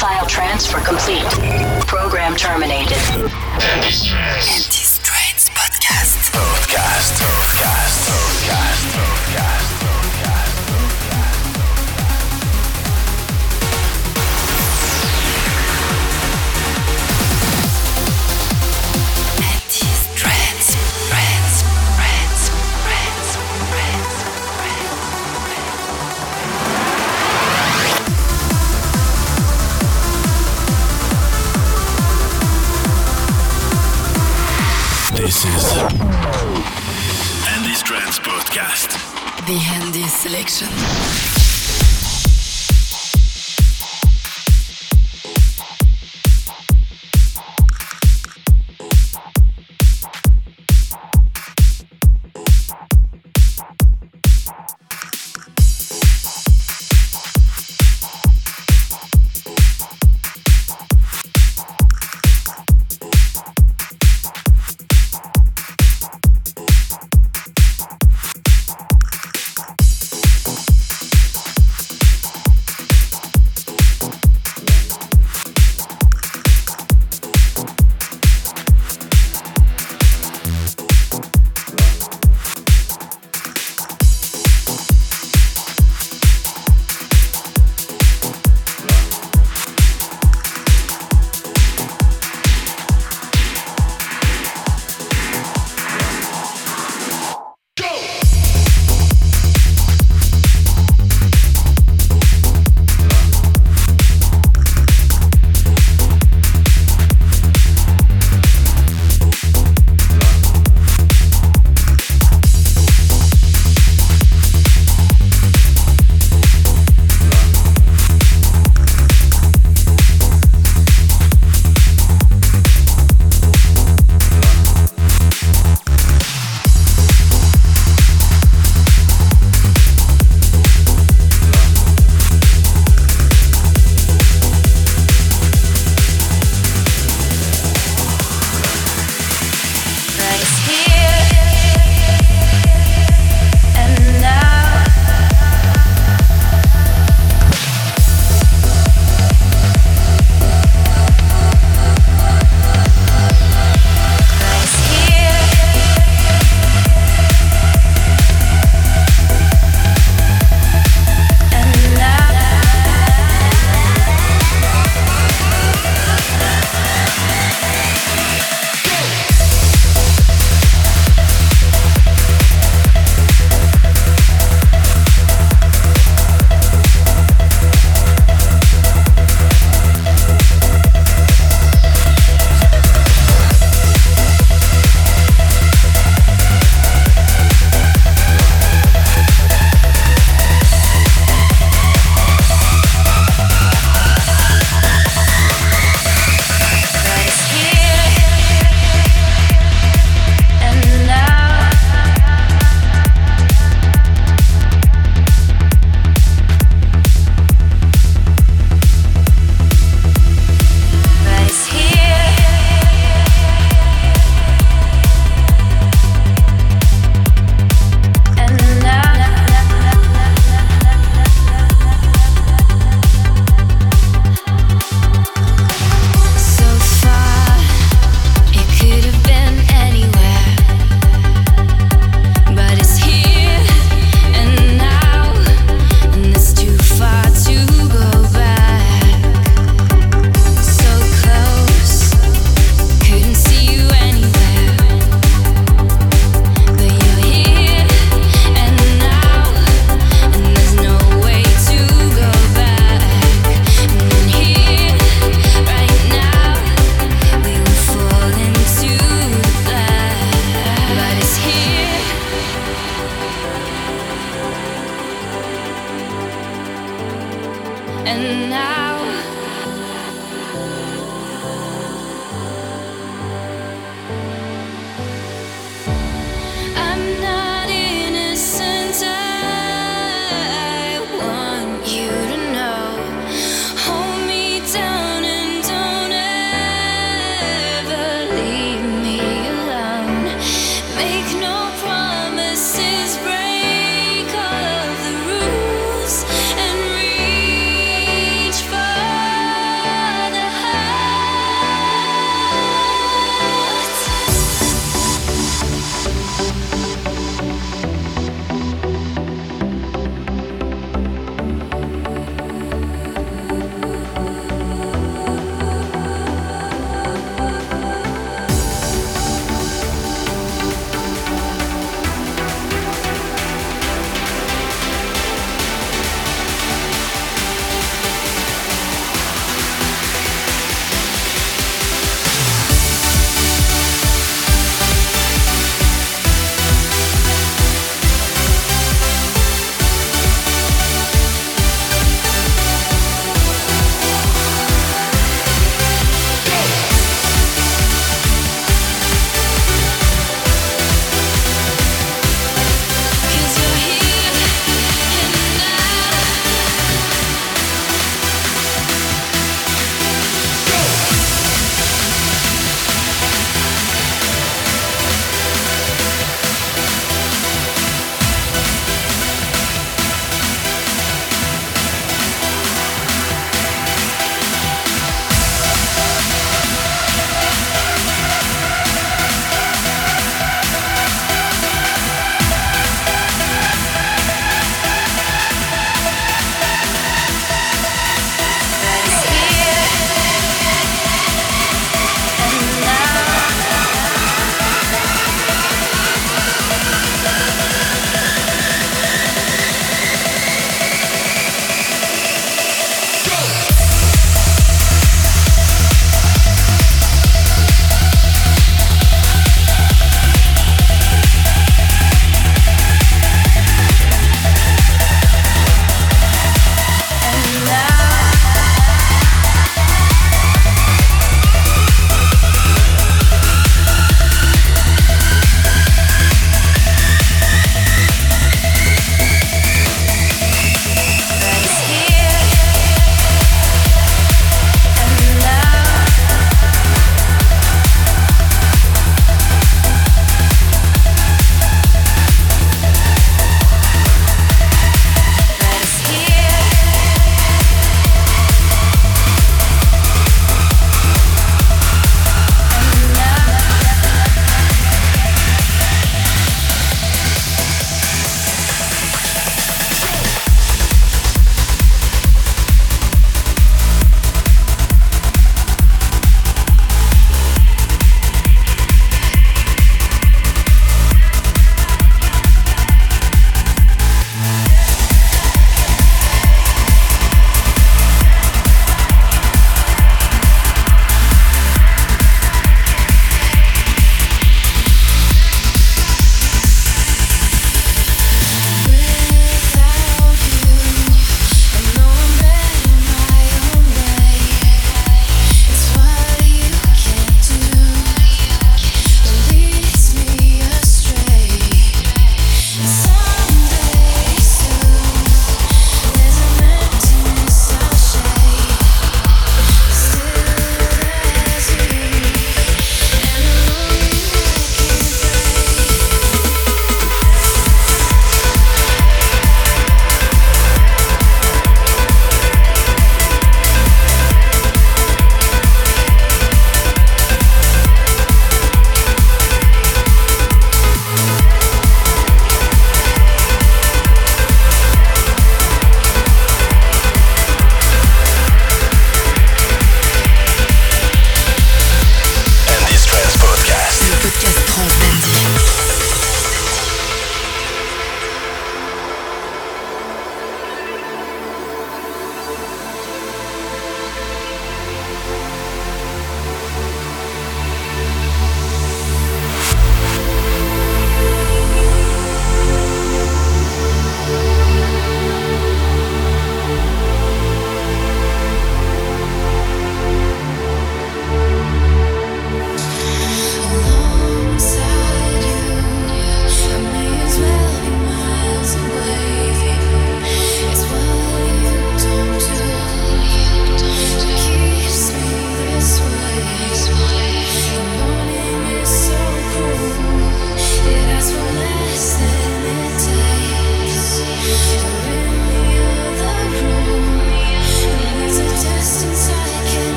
File transfer complete. Program terminated. Andy's Trance. Podcast. Podcast. Podcast. Podcast. Podcast. Podcast. The Andy Selection.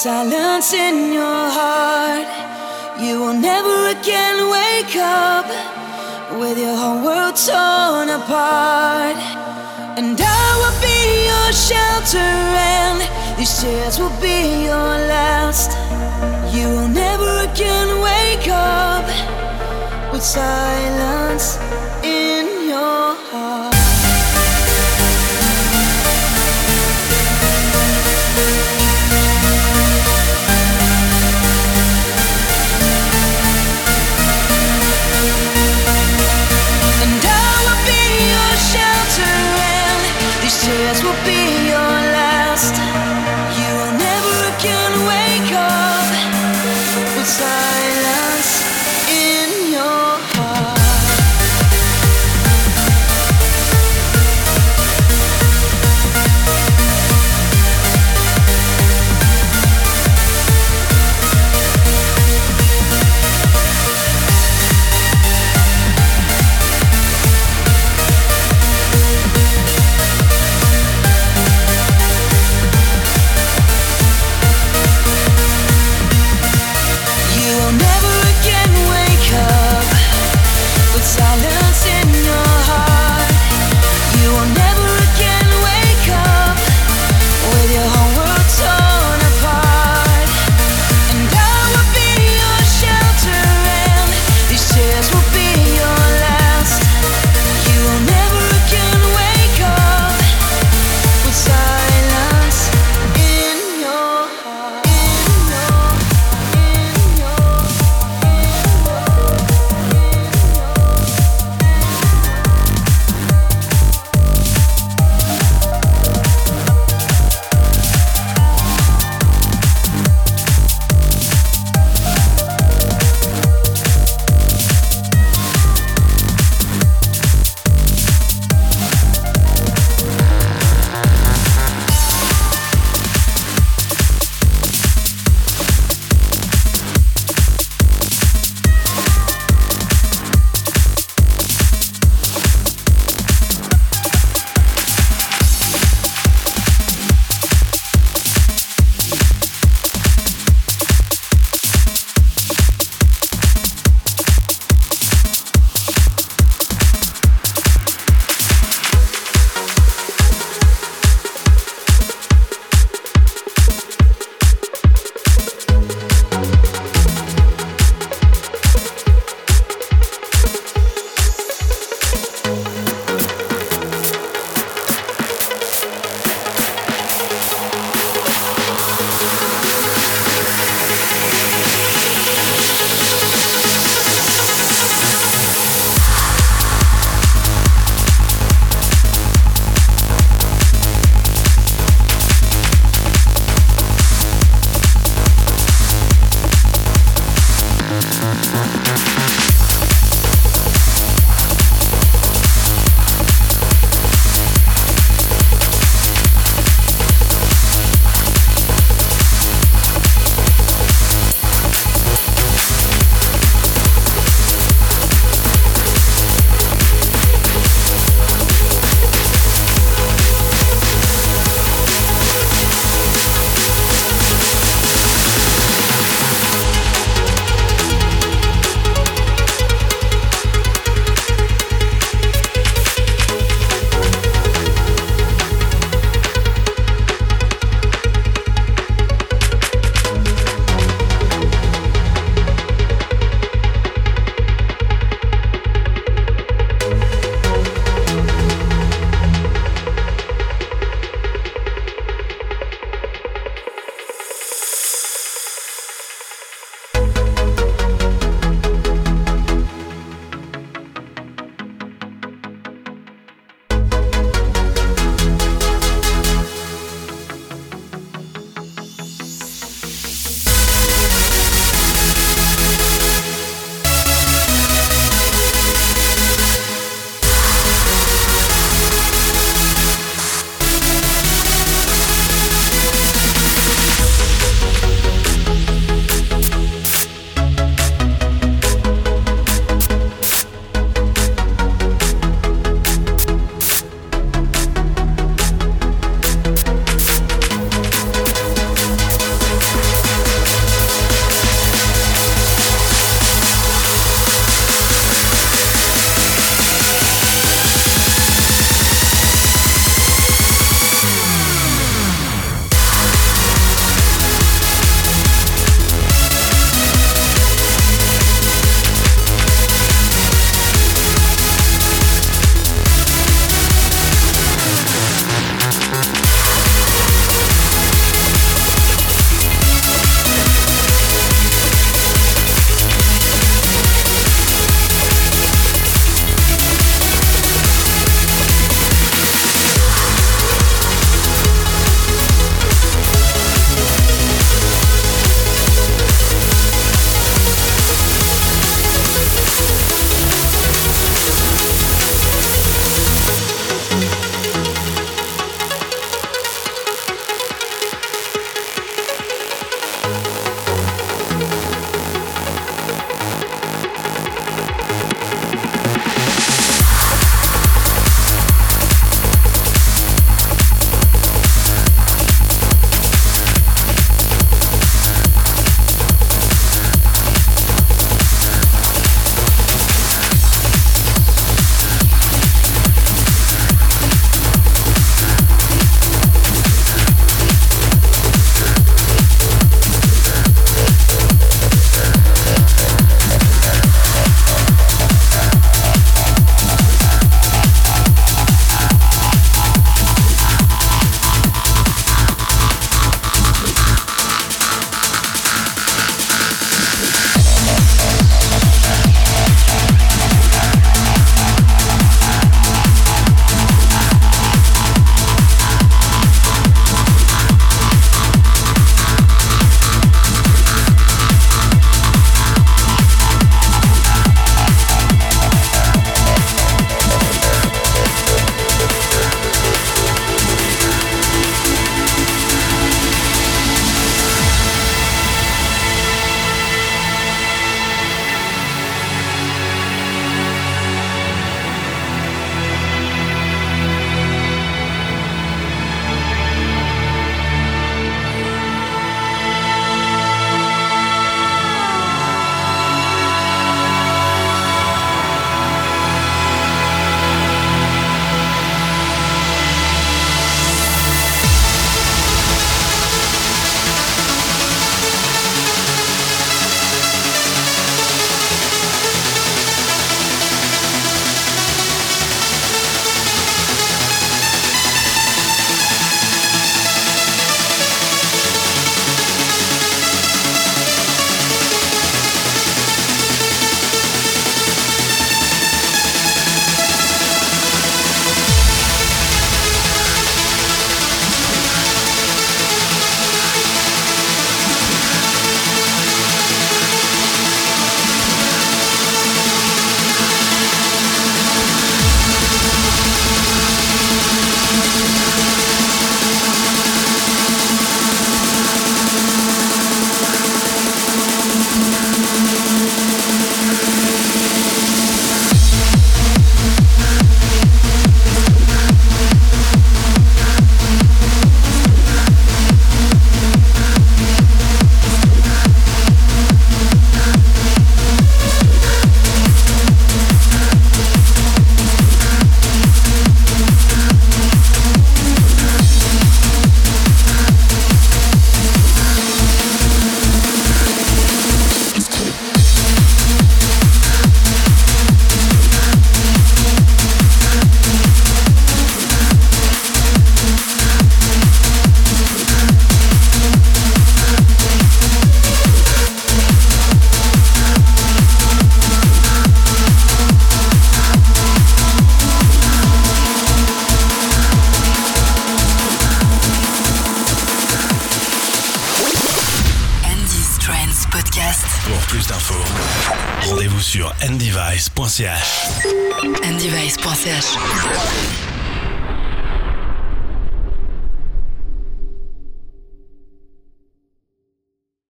silence in your heart. You will never again wake up with your whole world torn apart. And I will be your shelter, and these tears will be your last. You will never again wake up with silence in your heart.